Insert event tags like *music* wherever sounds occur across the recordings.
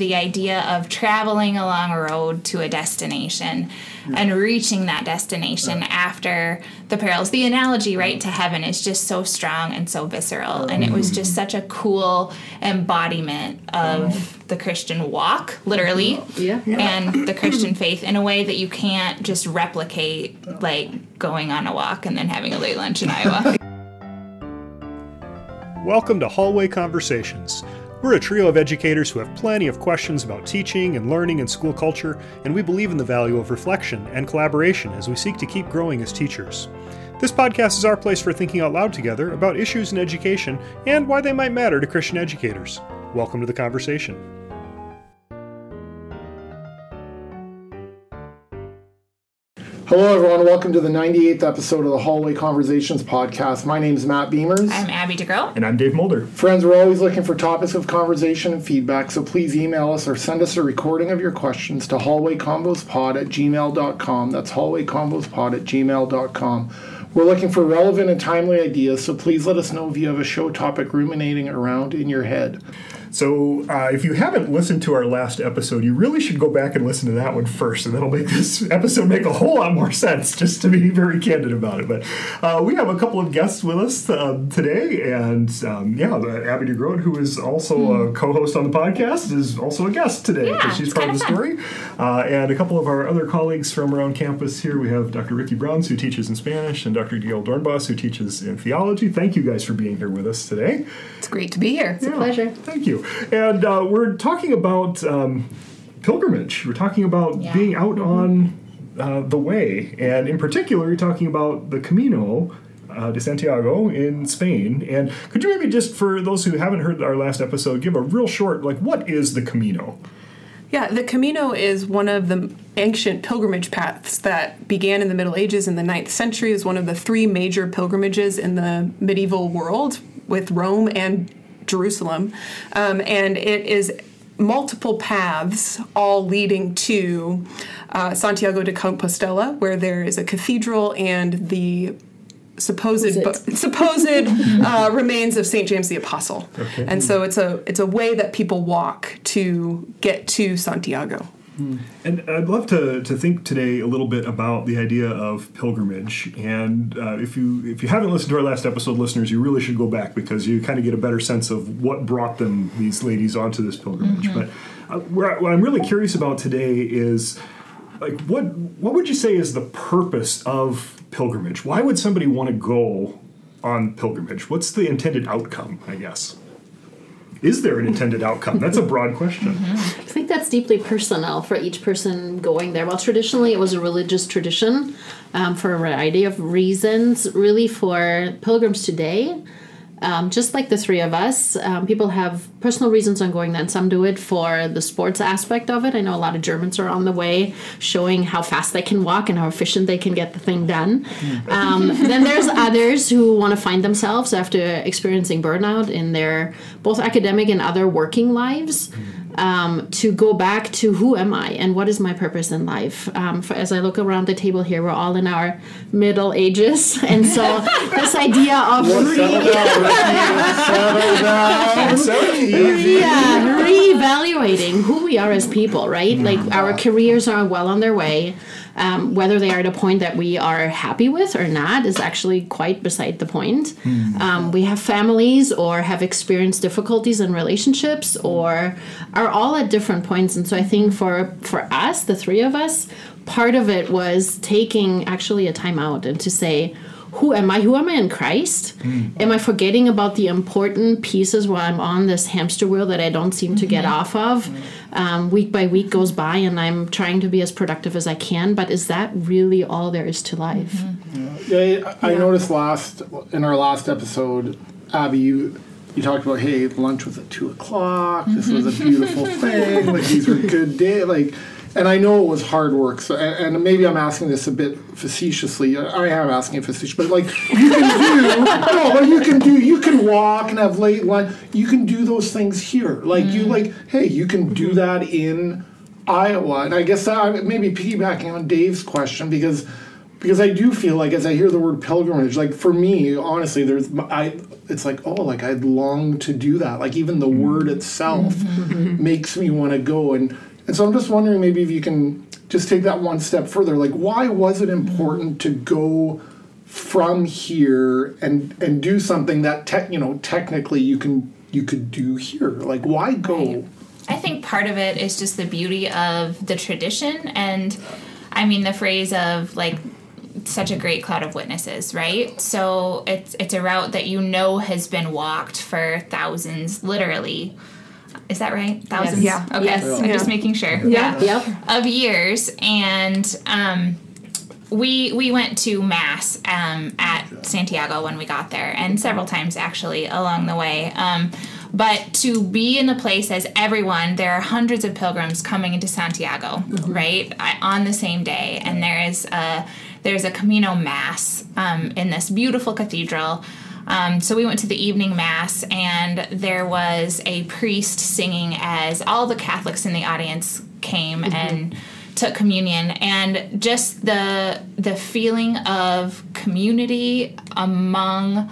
the idea of traveling along a road to a destination and reaching that destination after the perils. The analogy, right, to heaven is just so strong and so visceral. And it was mm-hmm. just such a cool embodiment of the Christian walk, literally, Yeah. and the Christian faith in a way that you can't just replicate, like going on a walk and then having a late lunch in Iowa. *laughs* Welcome to Hallway Conversations. We're a trio of educators who have plenty of questions about teaching and learning and school culture, and we believe in the value of reflection and collaboration as we seek to keep growing as teachers. This podcast is our place for thinking out loud together about issues in education and why they might matter to Christian educators. Welcome to the conversation. Hello, everyone. Welcome to the 98th episode of the Hallway Conversations podcast. My name is Matt Beimers. I'm Abby De Groot. And I'm Dave Mulder. Friends, we're always looking for topics of conversation and feedback, so please email us or send us a recording of your questions to hallwayconvospod at gmail.com. That's hallwayconvospod at gmail.com. We're looking for relevant and timely ideas, so please let us know if you have a show topic ruminating around in your head. So, uh, if you haven't listened to our last episode, you really should go back and listen to that one first, and that'll make this *laughs* episode make a whole lot more sense, just to be very candid about it. But uh, we have a couple of guests with us uh, today, and um, yeah, uh, Abby De Groot, who is also a co host on the podcast, is also a guest today Yeah, because she's part of the story. Uh, and a couple of our other colleagues from around campus here. We have Dr. Rikki Brons, who teaches in Spanish, and Dr. Gayle Doornbos, who teaches in theology. Thank you guys for being here with us today. It's great to be here. It's yeah, a pleasure. Thank you. And uh, we're talking about um, pilgrimage. We're talking about Yeah. being out on uh, the way, and in particular, you're talking about the Camino. Uh, de Santiago in Spain, and could you maybe just for those who haven't heard our last episode, give a real short like what is the Camino? Yeah, the Camino is one of the ancient pilgrimage paths that began in the Middle Ages in the 9th century is one of the three major pilgrimages in the medieval world with Rome and Jerusalem. Um, and it is multiple paths all leading to uh, Santiago de Compostela where there is a cathedral and the supposed *laughs* supposed uh, *laughs* remains of Saint James the Apostle, and so it's a it's a way that people walk to get to Santiago. And I'd love to, to think today a little bit about the idea of pilgrimage. And uh, if you if you haven't listened to our last episode, listeners, you really should go back because you kind of get a better sense of what brought them these ladies onto this pilgrimage. But uh, what I'm really curious about today is like what what would you say is the purpose of pilgrimage? Why would somebody want to go on pilgrimage? What's the intended outcome? I guess. Is there an intended outcome? That's a broad question. I think that's deeply personal for each person going there. Well, traditionally, it was a religious tradition um, for a variety of reasons. Really, for pilgrims today, um, just like the three of us, um, people have personal reasons on going there, and some do it for the sports aspect of it. I know a lot of Germans are on the way, showing how fast they can walk and how efficient they can get the thing done. Um, then there's *laughs* others who want to find themselves after experiencing burnout in their both academic and other working lives um, to go back to who am I and what is my purpose in life. Um, for, as I look around the table here, we're all in our middle ages, *laughs* and so this idea of *laughs* Settle down, Rikki. Settle down. yeah, reevaluating who we are as people, right? Like our careers are well on their way. Um, whether they are at a point that we are happy with or not is actually quite beside the point. Um, we have families or have experienced difficulties in relationships or are all at different points. And so I think for for us, the three of us, part of it was taking actually a time out and to say, who am I? Who am I in Christ? Hmm. Am I forgetting about the important pieces while I'm on this hamster wheel that I don't seem to get mm-hmm. off of? Mm-hmm. Um, week by week goes by and I'm trying to be as productive as I can, but is that really all there is to life? Mm-hmm. Yeah, I I noticed last in our last episode, Abby, you you talked about hey, lunch was at two o'clock. This was a beautiful thing. Like these were good days Like, and I know it was hard work. So, and, and maybe I'm asking this a bit facetiously. I am asking it facetiously, but like you can do *laughs* no, but you can do you can walk and have late lunch. You can do those things here. Like you mm. like hey, you can do mm-hmm. that in Iowa. And I guess that maybe piggybacking on Dave's question because because I do feel like as I hear the word pilgrimage, like for me, honestly, there's I. It's like oh, like I'd long to do that. Like even the mm-hmm. word itself mm-hmm. makes me want to go, and and so I'm just wondering maybe if you can just take that one step further. Like why was it important to go from here and and do something that tech you know technically you can you could do here? Like why go? Right. I think part of it is just the beauty of the tradition and I mean the phrase of like such a great cloud of witnesses, right? So it's it's a route that you know has been walked for thousands, literally. Is that right? Thousands. Yes. Okay. Yes. I'm just making sure. Yeah. Yep. Of years, and um, we we went to mass um, at Santiago when we got there, and several times actually along the way. Um, but to be in a place as everyone, there are hundreds of pilgrims coming into Santiago, right, I- on the same day, and there is a there's a Camino mass um, in this beautiful cathedral. Um, so we went to the evening mass, and there was a priest singing as all the Catholics in the audience came and took communion, and just the the feeling of community among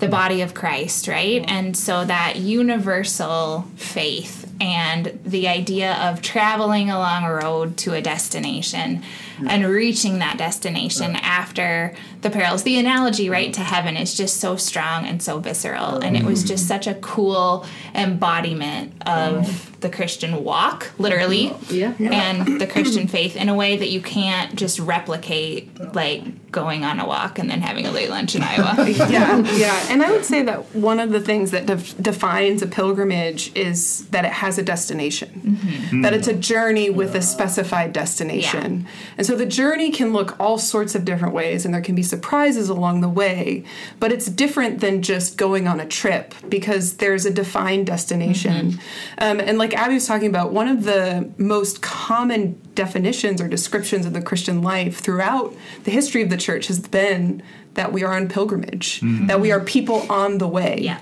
the body of Christ, right? And so that universal faith and the idea of traveling along a road to a destination and reaching that destination after the perils. The analogy, right, to heaven is just so strong and so visceral. And it was mm-hmm. just such a cool embodiment of the Christian walk, literally, Yeah. and the Christian faith in a way that you can't just replicate, like going on a walk and then having a late lunch in Iowa. *laughs* yeah, yeah. And I would say that one of the things that def- defines a pilgrimage is that it has a destination, mm-hmm. that it's a mm. journey with a specified destination. And so the journey can look all sorts of different ways, and there can be surprises along the way, but it's different than just going on a trip because there's a defined destination. Mm-hmm. Um, and like Abby was talking about, one of the most common definitions or descriptions of the Christian life throughout the history of the church has been that we are on pilgrimage, mm-hmm. that we are people on the way Yeah.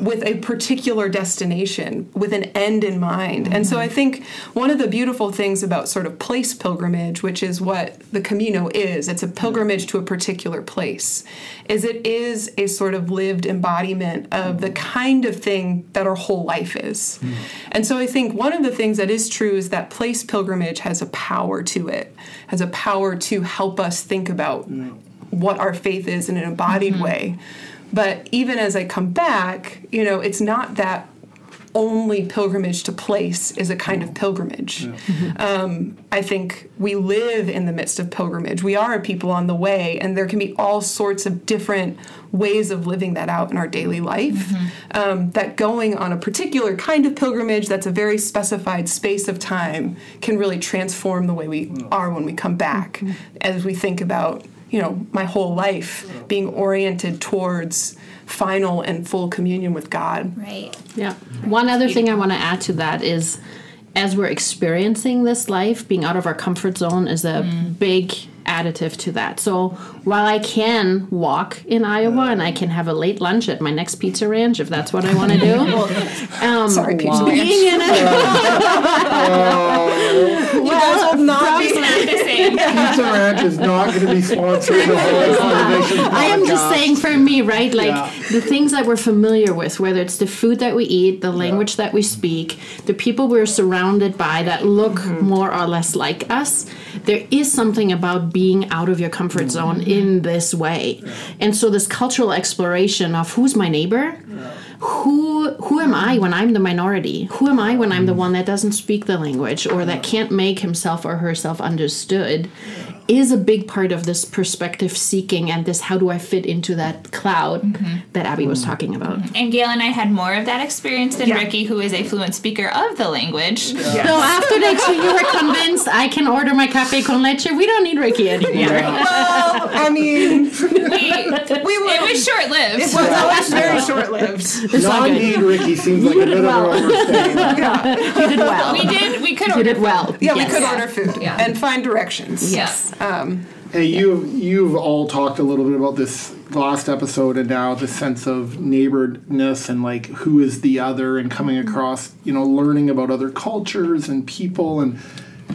with a particular destination, with an end in mind. And so I mm-hmm. think one of the beautiful things about sort of place pilgrimage, which is what the Camino is, it's a pilgrimage to a particular place, is it is a sort of lived embodiment of the mm-hmm. kind of thing that our whole life is. And so I think one of the things that is true is that place pilgrimage has a power to it, has a power to help us think about what our faith is in an embodied mm-hmm. way. But even as I come back, you know, it's not that only pilgrimage to place is a kind of pilgrimage. Mm-hmm. Um, I think we live in the midst of pilgrimage. We are a people on the way, and there can be all sorts of different ways of living that out in our daily life. Mm-hmm. Um, that going on a particular kind of pilgrimage that's a very specified space of time can really transform the way we mm. are when we come back as we think about you know my whole life being oriented towards final and full communion with god right. Yeah. One other thing I want to add to that is as we're experiencing this life, being out of our comfort zone is a mm. big additive to that. So while I can walk in Iowa and I can have a late lunch at my next pizza ranch if that's what I want to do, *laughs* um, sorry pizza ranch being in a *laughs* *laughs* you guys will not be the same. Pizza Ranch is not going to be sponsoring the whole I am just saying for me, right? Like Yeah. the things that we're familiar with, whether it's the food that we eat, the language that we speak, the people we're surrounded by that look Mm-hmm. more or less like us, there is something about being out of your comfort Mm-hmm. zone in this way. And so this cultural exploration of who's my neighbor? Who who am I when I'm the minority? Who am I when I'm the one that doesn't speak the language or that can't make himself or herself understood? Is a big part of this perspective seeking and this how do I fit into that cloud mm-hmm. that Abby was talking about. Mm-hmm. And Gayle and I had more of that experience than Yeah. Rikki, who is a fluent speaker of the language. So after that, *laughs* so you were convinced I can order my cafe con leche. We don't need Rikki anymore. well i mean We, *laughs* we it was short lived. it was always very short-lived It's all good. need Rikki seems like a bit of well. an overstatement. You did well. We did. We could You order. did well. yeah we Yes. could order food Yeah. and find directions Yes. Um, hey, you've you've all talked a little bit about this last episode, and now the sense of neighborness and like who is the other, and coming mm-hmm. across, you know, learning about other cultures and people, and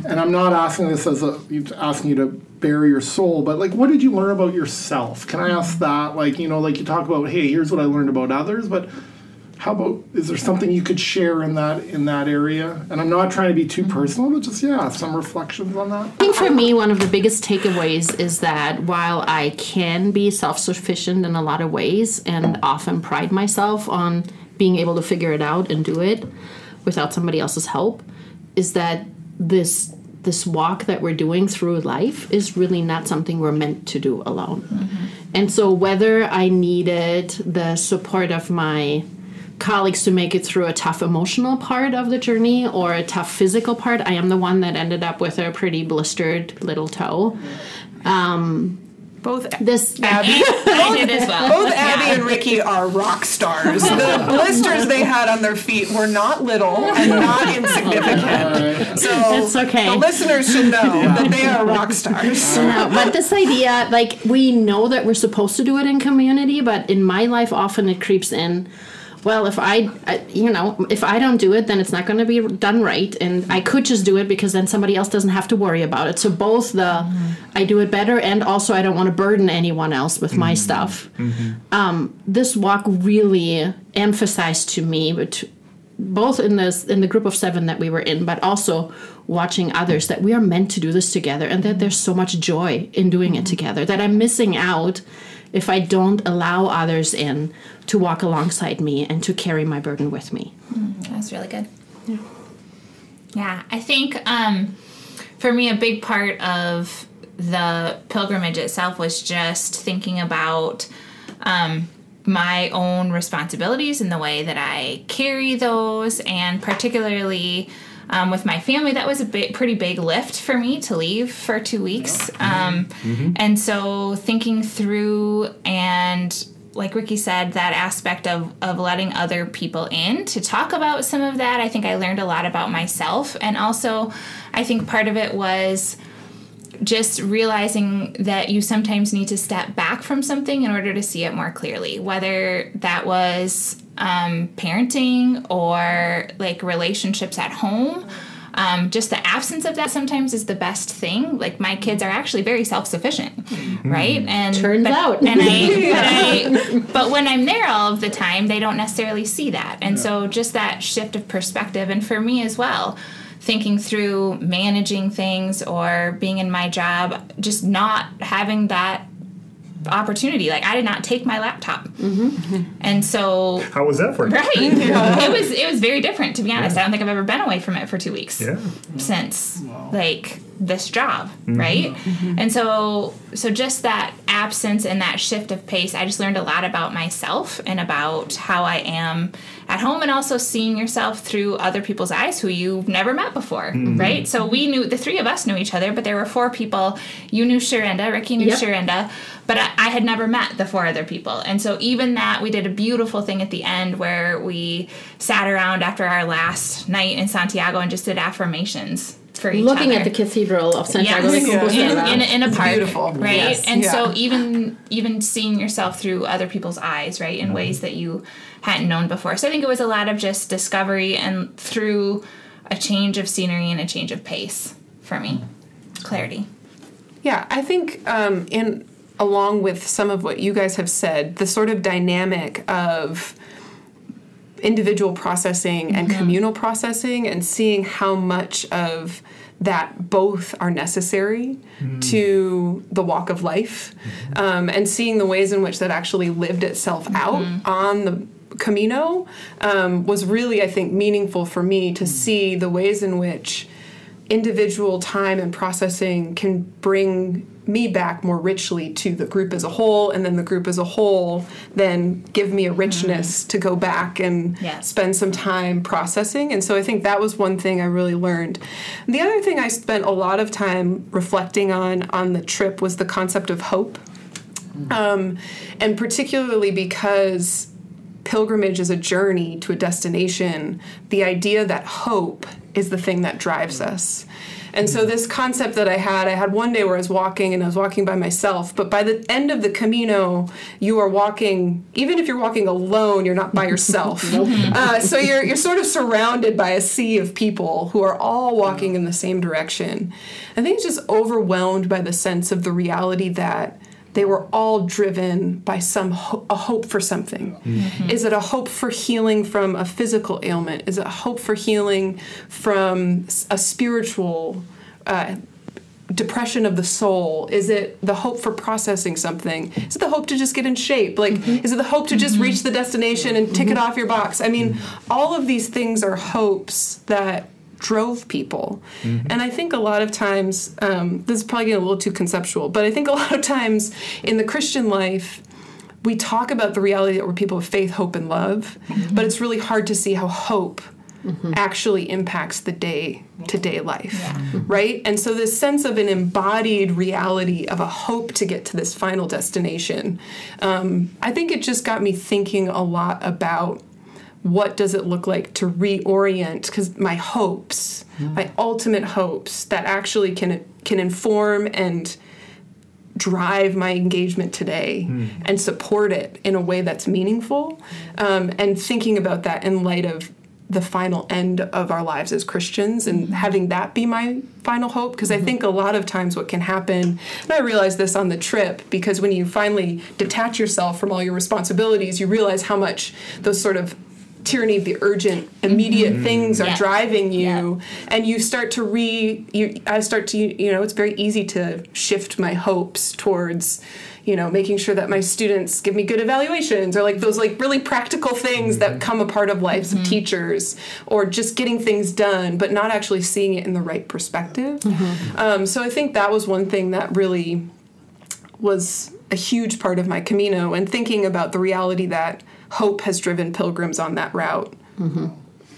and I'm not asking this as a asking you to bare your soul, but like, what did you learn about yourself? Can I ask that? Like, you know, like you talk about, hey, here's what I learned about others, but how about is there something you could share in that in that area? And I'm not trying to be too personal, but just yeah, some reflections on that. I think for me, one of the biggest takeaways is that while I can be self sufficient in a lot of ways and often pride myself on being able to figure it out and do it without somebody else's help, is that this this walk that we're doing through life is really not something we're meant to do alone. Mm-hmm. And so whether I needed the support of my colleagues to make it through a tough emotional part of the journey or a tough physical part. I am the one that ended up with a pretty blistered little toe. Um, both this Abby, *laughs* I did as well. both Abby and Rikki are rock stars. The blisters they had on their feet were not little and not insignificant. So That's okay. The listeners should know *laughs* that they are rock stars. no, but this idea, like we know that we're supposed to do it in community, but in my life, often it creeps in well, if I, I, you know, if I don't do it, then it's not going to be done right. And I could just do it because then somebody else doesn't have to worry about it. So both the mm-hmm. I do it better and also I don't want to burden anyone else with mm-hmm. my stuff. Mm-hmm. Um, this walk really emphasized to me, but both in this in the group of seven that we were in, but also watching others that we are meant to do this together and that there's so much joy in doing it mm-hmm. together that I'm missing out if I don't allow others in to walk alongside me and to carry my burden with me. Mm, that's really good. Yeah. Yeah, I think um, for me, a big part of the pilgrimage itself was just thinking about um, my own responsibilities and the way that I carry those, and particularly um, with my family, that was a bit, pretty big lift for me to leave for two weeks. Um, mm-hmm. And so thinking through and like Rikki said, that aspect of, of letting other people in to talk about some of that, I think I learned a lot about myself. And also, I think part of it was just realizing that you sometimes need to step back from something in order to see it more clearly, whether that was um, parenting or like relationships at home. Um, just the absence of that sometimes is the best thing. Like my kids are actually very self sufficient, mm-hmm. right? And turns but, out, and I, *laughs* but, I, but when I'm there all of the time, they don't necessarily see that, and yeah. so just that shift of perspective, and for me as well, thinking through managing things or being in my job, just not having that opportunity. Like I did not take my laptop, mm-hmm. and so how was that for you? Right, *laughs* it was it was very different. To be honest, yeah. I don't think I've ever been away from it for two weeks. Yeah. since wow. like this job, mm-hmm. right? Mm-hmm. And so so just that absence and that shift of pace, I just learned a lot about myself and about how I am at home and also seeing yourself through other people's eyes who you've never met before, mm-hmm. right? So we knew the three of us knew each other, but there were four people. You knew Sharinda, Rikki knew yep. Sharinda, but I, I, had never met the four other people. And so even that, we did a beautiful thing at the end where we sat around after our last night in Santiago and just did affirmations for each looking other. at the cathedral of Santiago yes. yeah. in, in, in, a park, beautiful. right? Yes. And yeah. so even even seeing yourself through other people's eyes, right, in mm-hmm. ways that you hadn't known before. So I think it was a lot of just discovery and through a change of scenery and a change of pace for me, clarity. Yeah, I think um, in along with some of what you guys have said, the sort of dynamic of individual processing and mm-hmm. communal processing and seeing how much of that both are necessary mm. to the walk of life mm-hmm. um, and seeing the ways in which that actually lived itself mm-hmm. out on the Camino um, was really, I think, meaningful for me to mm. see the ways in which individual time and processing can bring me back more richly to the group as a whole and then the group as a whole then give me a richness mm. to go back and yes. spend some time processing and so i think that was one thing i really learned the other thing i spent a lot of time reflecting on on the trip was the concept of hope mm. um, and particularly because pilgrimage is a journey to a destination the idea that hope is the thing that drives us. And so this concept that I had, I had one day where I was walking and I was walking by myself, but by the end of the Camino, you are walking, even if you're walking alone, you're not by yourself. *laughs* uh, so you're, you're sort of surrounded by a sea of people who are all walking in the same direction. I think it's just overwhelmed by the sense of the reality that they were all driven by some ho- a hope for something. Mm-hmm. Is it a hope for healing from a physical ailment? Is it a hope for healing from a spiritual uh, depression of the soul? Is it the hope for processing something? Is it the hope to just get in shape? Like, mm-hmm. is it the hope to just mm-hmm. reach the destination and tick it off your box? I mean, all of these things are hopes that drove people. Mm-hmm. And I think a lot of times, um, this is probably getting a little too conceptual, but I think a *laughs* lot of times in the Christian life, we talk about the reality that we're people of faith, hope, and love, mm-hmm. but it's really hard to see how hope mm-hmm. actually impacts the day to day life, yeah. Right? And so, this sense of an embodied reality of a hope to get to this final destination, um, I think it just got me thinking a lot about what does it look like to reorient because my hopes mm. my ultimate hopes that actually can can inform and drive my engagement today mm. and support it in a way that's meaningful um, and thinking about that in light of the final end of our lives as Christians and mm-hmm. having that be my final hope because. I think a lot of times what can happen and I realized this on the trip because when you finally detach yourself from all your responsibilities you realize how much those sort of tyranny of the urgent immediate mm-hmm. things are driving you and you start to re you i start to you know it's very easy to shift my hopes towards you know making sure that my students give me good evaluations or like those like really practical things mm-hmm. that come a part of lives mm-hmm. of teachers or just getting things done but not actually seeing it in the right perspective mm-hmm. um, so i think that was one thing that really was a huge part of my camino and thinking about the reality that hope has driven pilgrims on that route. Mm-hmm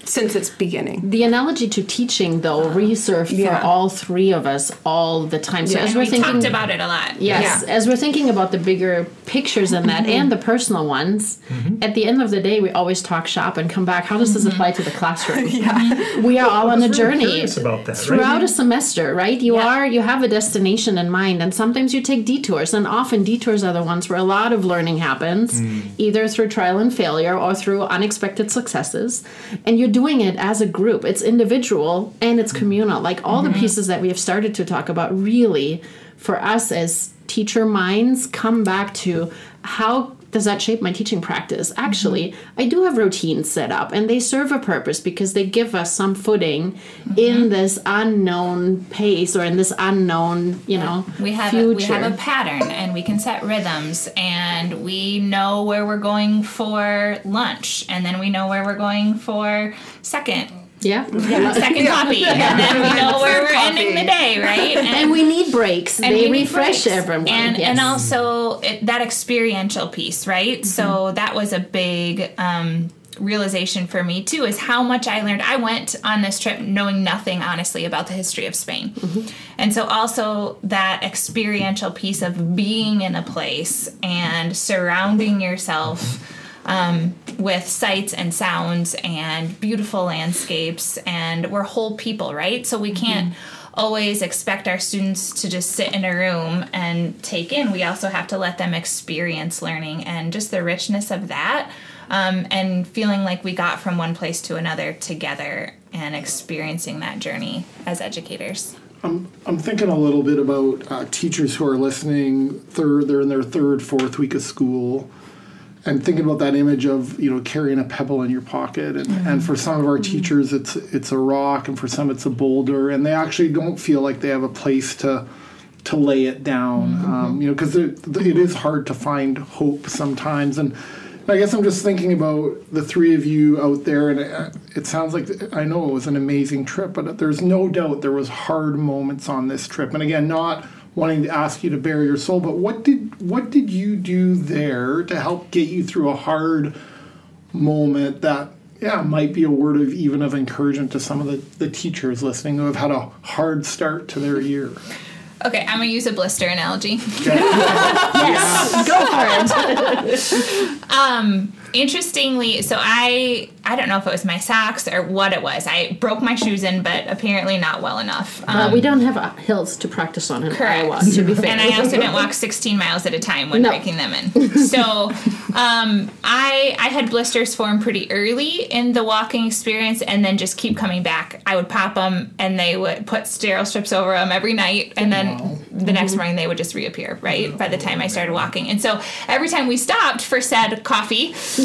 since its beginning. The analogy to teaching, though, resurfed yeah. for all three of us all the time. So yeah. as we're we thinking, talked about it a lot. Yes, yeah. as we're thinking about the bigger pictures in that mm-hmm. and the personal ones, mm-hmm. at the end of the day, we always talk shop and come back. How does this mm-hmm. apply to the classroom? *laughs* yeah, *laughs* we are all on a journey about that, throughout right? a semester. Right, you are you have a destination in mind, and sometimes you take detours, and often detours are the ones where a lot of learning happens, mm. either through trial and failure or through unexpected successes, and you're doing it as a group. It's individual and it's communal. Like all mm-hmm. the pieces that we have started to talk about, really, for us as teacher minds, come back to how does that shape my teaching practice? Actually, mm-hmm. I do have routines set up and they serve a purpose because they give us some footing mm-hmm. in this unknown pace or in this unknown, you know, we have future. A, we have a pattern and we can set rhythms and we know where we're going for lunch and then we know where we're going for second yeah. *laughs* yeah. Second yeah. coffee. And then we *laughs* know where we're coffee. ending the day, right? And, *laughs* and we need breaks. And they refresh breaks. everyone. And, yes. and also it, that experiential piece, right? Mm-hmm. So that was a big um, realization for me too is how much I learned. I went on this trip knowing nothing honestly about the history of Spain. Mm-hmm. And so also that experiential piece of being in a place and surrounding yourself um, with sights and sounds and beautiful landscapes. And we're whole people, right? So we can't. Mm-hmm always expect our students to just sit in a room and take in. We also have to let them experience learning and just the richness of that. Um, and feeling like we got from one place to another together and experiencing that journey as educators. I'm, I'm thinking a little bit about uh, teachers who are listening. Third, they're in their third, fourth week of school and thinking about that image of you know carrying a pebble in your pocket and, mm-hmm. and for some of our mm-hmm. teachers it's it's a rock and for some it's a boulder and they actually don't feel like they have a place to to lay it down mm-hmm. um, you know because it, it is hard to find hope sometimes and I guess I'm just thinking about the three of you out there, and it, it, sounds like I know it was an amazing trip, but there's no doubt there was hard moments on this trip. And again, not wanting to ask you to bare your soul, but what did what did you do there to help get you through a hard moment that yeah might be a word of even of encouragement to some of the, the teachers listening who have had a hard start to their year? Okay, I'm gonna use a blister analogy. *laughs* yes, go for it. *laughs* um, interestingly, so I I don't know if it was my socks or what it was. I broke my shoes in, but apparently not well enough. Um, Uh, we don't have uh, hills to practice on in Correct. Iowa, to be fair. And I also didn't walk 16 miles at a time when No. breaking them in. So um, I I had blisters form pretty early in the walking experience, and then just keep coming back. I would pop them, and they would put sterile strips over them every night, and then the next morning they would just reappear. Right by the time I started walking, and so every time we stopped for said coffee, *laughs*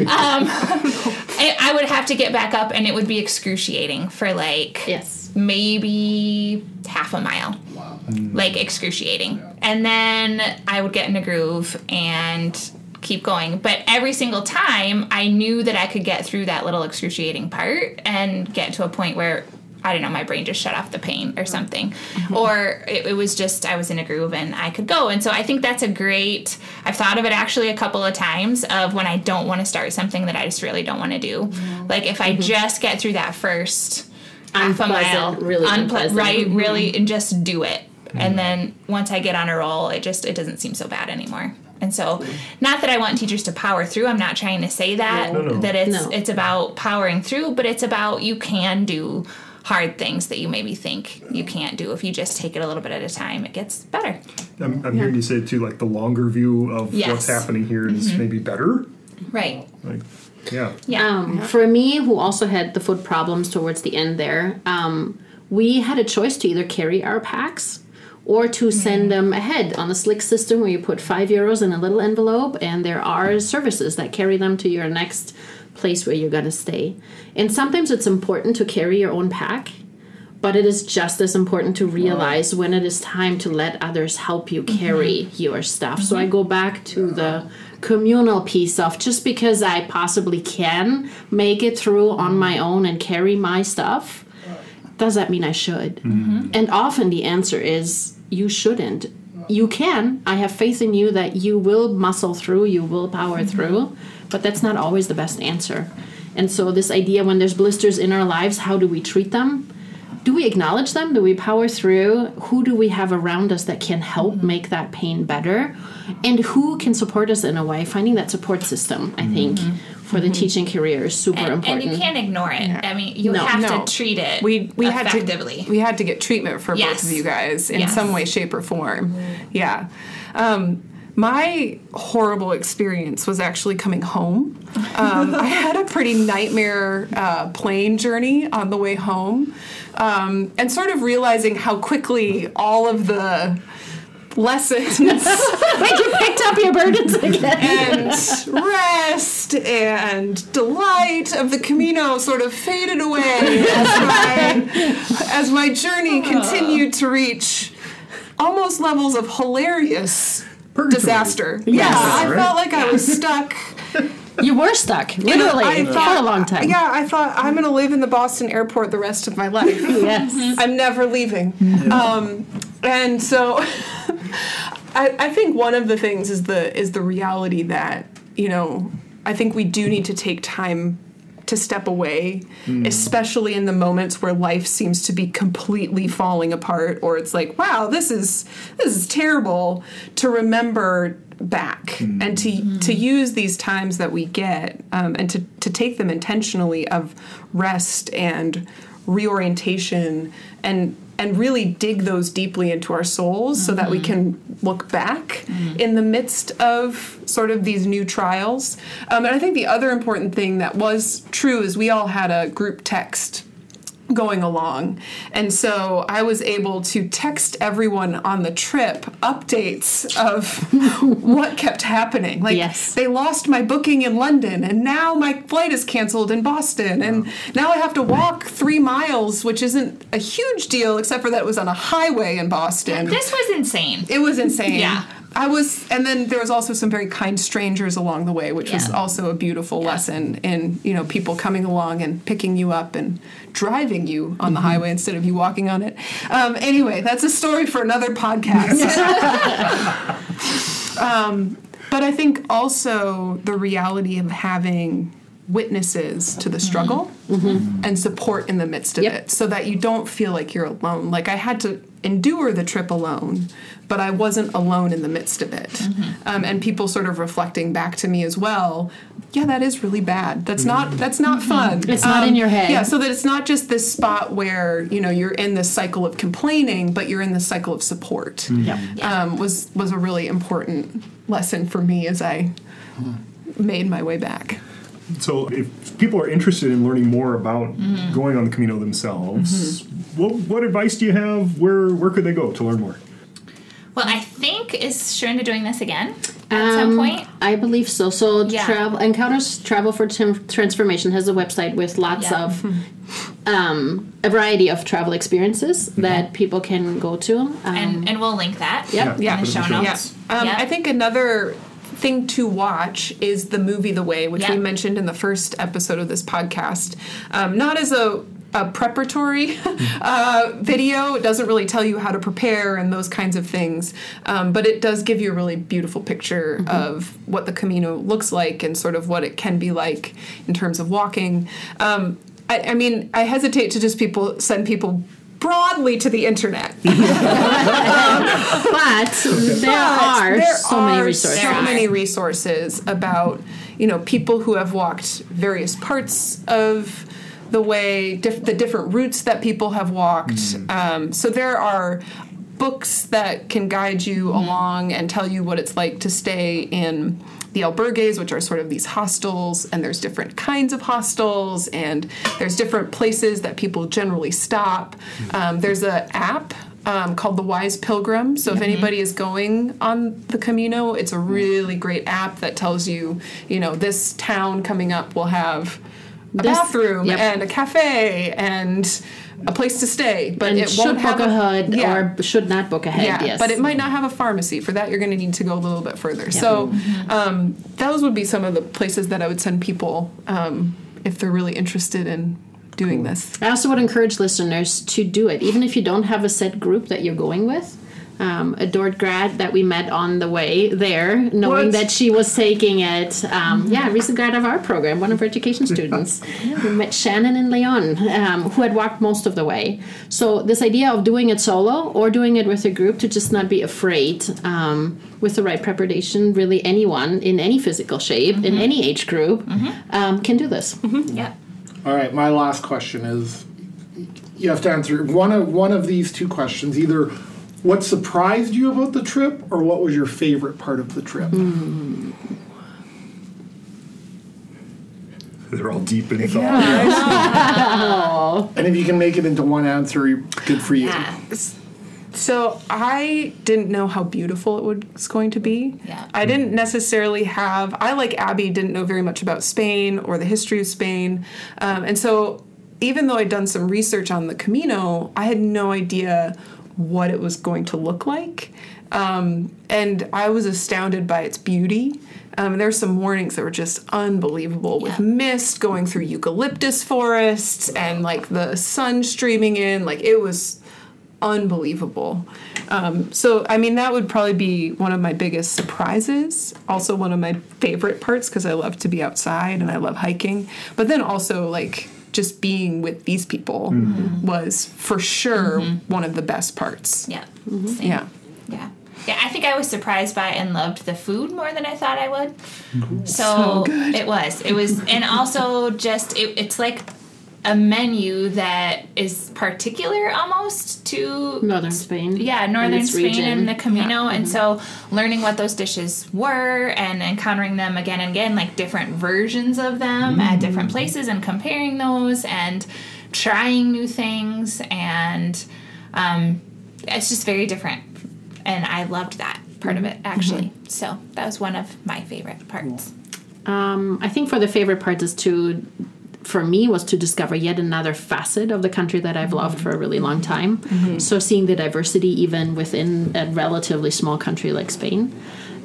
um, I, *laughs* I would have to get back up, and it would be excruciating for like yes. maybe half a mile. Like excruciating. And then I would get in a groove and keep going. But every single time I knew that I could get through that little excruciating part and get to a point where I don't know, my brain just shut off the pain or mm-hmm. something. Mm-hmm. Or it, it was just, I was in a groove and I could go. And so I think that's a great, I've thought of it actually a couple of times of when I don't want to start something that I just really don't want to do. Mm-hmm. Like if I just get through that first half a mile, really unple- unpleasant. right? Really, and just do it. And then once I get on a roll, it just it doesn't seem so bad anymore. And so, not that I want teachers to power through. I'm not trying to say that No, no. that it's No. it's about powering through, but it's about you can do hard things that you maybe think you can't do if you just take it a little bit at a time. It gets better. I'm, I'm hearing you say too, like the longer view of Yes. Mm-hmm. what's happening here is maybe better. Right. Like, yeah. Yeah. Um, For me, who also had the foot problems towards the end there, um, we had a choice to either carry our packs or to send them ahead on the Slick system where you put five euros in a little envelope, and there are services that carry them to your next place where you're going to stay. And sometimes it's important to carry your own pack. But it is just as important to realize when it is time to let others help you carry mm-hmm. your stuff. So I mm-hmm. go back to the communal piece of just because I possibly can make it through on mm-hmm. my own and carry my stuff, does that mean I should? And often the answer is you shouldn't. You can. I have faith in you that you will muscle through, you will power through, but that's not always the best answer. And so, this idea when there's blisters in our lives, how do we treat them? Do we acknowledge them? Do we power through? Who do we have around us that can help mm-hmm. make that pain better? And who can support us in a way? Finding that support system, I mm-hmm. think, for the mm-hmm. teaching career is super and, important. and you can't ignore it. I mean, you No. have No. to treat it we we had to we had to get treatment for Yes. both of you guys in Yes. some way shape or form yeah um, my horrible experience was actually coming home um, i had a pretty nightmare uh, plane journey on the way home um, and sort of realizing how quickly all of the lessons *laughs* like you picked up your burdens again. and rest and delight of the Camino sort of faded away as my, as my journey continued to reach almost levels of hilarious Purgatory. disaster. Yeah, I right. felt like I was stuck. You were stuck, literally, I for thought- a long time. Yeah, I thought I'm going to live in the Boston airport the rest of my life. *laughs* Yes. *laughs* I'm never leaving. Um, and so *laughs* I, I think one of the things is the is the reality that, you know, I think we do need to take time to step away, hmm. especially in the moments where life seems to be completely falling apart or it's like, wow, this is this is terrible to remember back hmm. and to hmm. to use these times that we get um, and to, to take them intentionally of rest and reorientation and and really dig those deeply into our souls so that we can look back in the midst of sort of these new trials. Um, and I think the other important thing that was true is we all had a group text going along. And so I was able to text everyone on the trip updates of *laughs* what kept happening. Like Yes. they lost my booking in London and now my flight is canceled in Boston and now I have to walk 3 miles, which isn't a huge deal except for that it was on a highway in Boston. This was insane. It was insane. Yeah. I was, and then there was also some very kind strangers along the way, which was also a beautiful lesson in you know people coming along and picking you up and driving you on the highway instead of you walking on it. Um, anyway, that's a story for another podcast. *laughs* *laughs* um, but I think also the reality of having witnesses to the struggle mm-hmm. Mm-hmm. and support in the midst of Yep. it so that you don't feel like you're alone. Like I had to endure the trip alone, but I wasn't alone in the midst of it. Mm-hmm. Um, and people sort of reflecting back to me as well. Yeah, that is really bad. That's not that's not fun. Um, It's not in um, your head. Yeah, so that it's not just this spot where you know you're in this cycle of complaining, but you're in this cycle of support. Yep. Um, was was a really important lesson for me as I made my way back. So, if people are interested in learning more about going on the Camino themselves, what, what advice do you have? Where where could they go to learn more? Well, I think is Sharonda doing this again at some Um, point. I believe so. So Yeah. travel encounters travel for Tran- transformation has a website with lots Yeah. of um, a variety of travel experiences that people can go to. Um, and and we'll link that. Yep. Yeah. In the show Put it in the notes. Um, Yeah. I think another thing to watch is the movie The Way, which we mentioned in the first episode of this podcast. Um, not as a a preparatory *laughs* uh, video. It doesn't really tell you how to prepare and those kinds of things, um, but it does give you a really beautiful picture of what the Camino looks like and sort of what it can be like in terms of walking. Um, I, I mean, I hesitate to just people send people broadly to the internet. *laughs* but there But are there so many resources. So many resources about you know people who have walked various parts of the way, diff- the different routes that people have walked. Um, so there are books that can guide you along and tell you what it's like to stay in the albergues, which are sort of these hostels, and there's different kinds of hostels, and there's different places that people generally stop. Um, there's an app um, called the Wise Pilgrim. So if anybody is going on the Camino, it's a really great app that tells you, you know, this town coming up will have a This- bathroom yep. and a cafe and a place to stay, but and it should won't have book ahead yeah. or should not book ahead. Yeah, yes, but it might not have a pharmacy. For that, you're going to need to go a little bit further. So, um, those would be some of the places that I would send people um, if they're really interested in doing this. I also would encourage listeners to do it, even if you don't have a set group that you're going with. Um, a Dordt grad that we met on the way there, knowing What? that she was taking it. Um, yeah, recent grad of our program, one of our education students. *laughs* we met Shannon and Leon, um, who had walked most of the way. So this idea of doing it solo or doing it with a group to just not be afraid um, with the right preparation, really anyone in any physical shape, in any age group, um, can do this. Yeah. All right, my last question is you have to answer one of one of these two questions. Either what surprised you about the trip or what was your favorite part of the trip? They're all deep in thought. *laughs* And if you can make it into one answer, good for you. Yeah. So I didn't know how beautiful it was going to be. Yeah. I didn't necessarily have. I like Abby didn't know very much about Spain or the history of Spain, um, and so even though I'd done some research on the Camino, I had no idea what it was going to look like, um, and I was astounded by its beauty. Um, were some mornings that were just unbelievable with Yeah. mist going through eucalyptus forests and like the sun streaming in. Like it was unbelievable. Um, so, I mean, that would probably be one of my biggest surprises. Also, one of my favorite parts because I love to be outside and I love hiking. But then also, like, just being with these people was for sure one of the best parts. Yeah. Mm-hmm. Yeah. Yeah. Yeah, I think I was surprised by and loved the food more than I thought I would. So, it was. It was, and also just, it, it's like a menu that is particular almost to Northern Spain. yeah, northern its Spain region. and the Camino, Yeah. Mm-hmm. and so learning what those dishes were and encountering them again and again, like different versions of them at different places, and comparing those and trying new things, and um, it's just very different, and I loved that part of it actually. So that was one of my favorite parts. Um, I think for the favorite part is to, for me, was to discover yet another facet of the country that I've loved for a really long time. So seeing the diversity even within a relatively small country like Spain.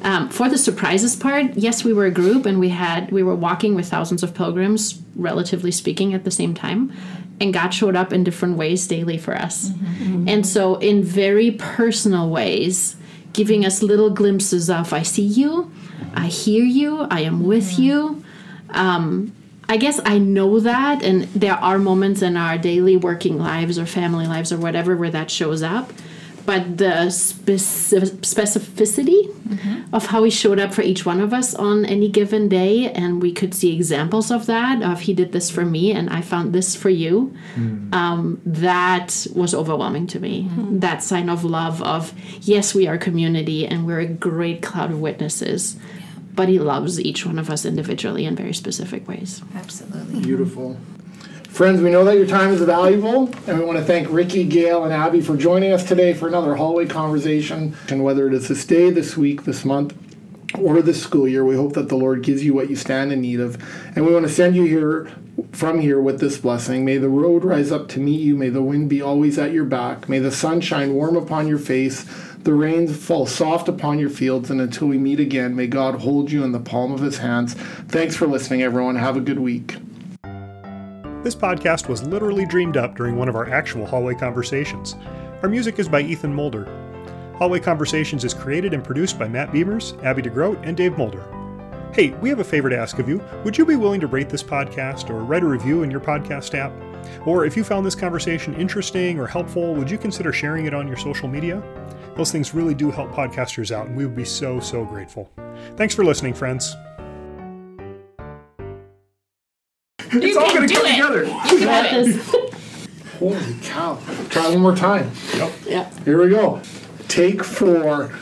Um, for the surprises part, yes, we were a group and we had we were walking with thousands of pilgrims, relatively speaking, at the same time, and God showed up in different ways daily for us, and so in very personal ways, giving us little glimpses of I see you, I hear you, I am with you. Um, I guess I know that, and there are moments in our daily working lives or family lives or whatever where that shows up. But the speci- specificity mm-hmm. of how he showed up for each one of us on any given day, and we could see examples of that. Of he did this for me, and I found this for you. Mm. Um, that was overwhelming to me. Mm-hmm. That sign of love of yes, we are community, and we're a great cloud of witnesses. But he loves each one of us individually in very specific ways. Absolutely. Beautiful. Friends, we know that your time is valuable, and we want to thank Rikki, Gayle, and Abby for joining us today for another hallway conversation. And whether it is this day, this week, this month, or this school year, we hope that the Lord gives you what you stand in need of. And we want to send you here from here with this blessing. May the road rise up to meet you. May the wind be always at your back. May the sun shine warm upon your face. The rains fall soft upon your fields. And until we meet again, may God hold you in the palm of his hands. Thanks for listening, everyone. Have a good week. This podcast was literally dreamed up during one of our actual hallway conversations. Our music is by Ethan Mulder. Hallway Conversations is created and produced by Matt Beimers, Abby De Groot, and Dave Mulder. Hey, we have a favor to ask of you. Would you be willing to rate this podcast or write a review in your podcast app? Or if you found this conversation interesting or helpful, would you consider sharing it on your social media? Those things really do help podcasters out, and we would be so, so grateful. Thanks for listening, friends. It's all going to come it. together. You got it. Holy cow. Try one more time. Yep. Yeah. Here we go. Take four.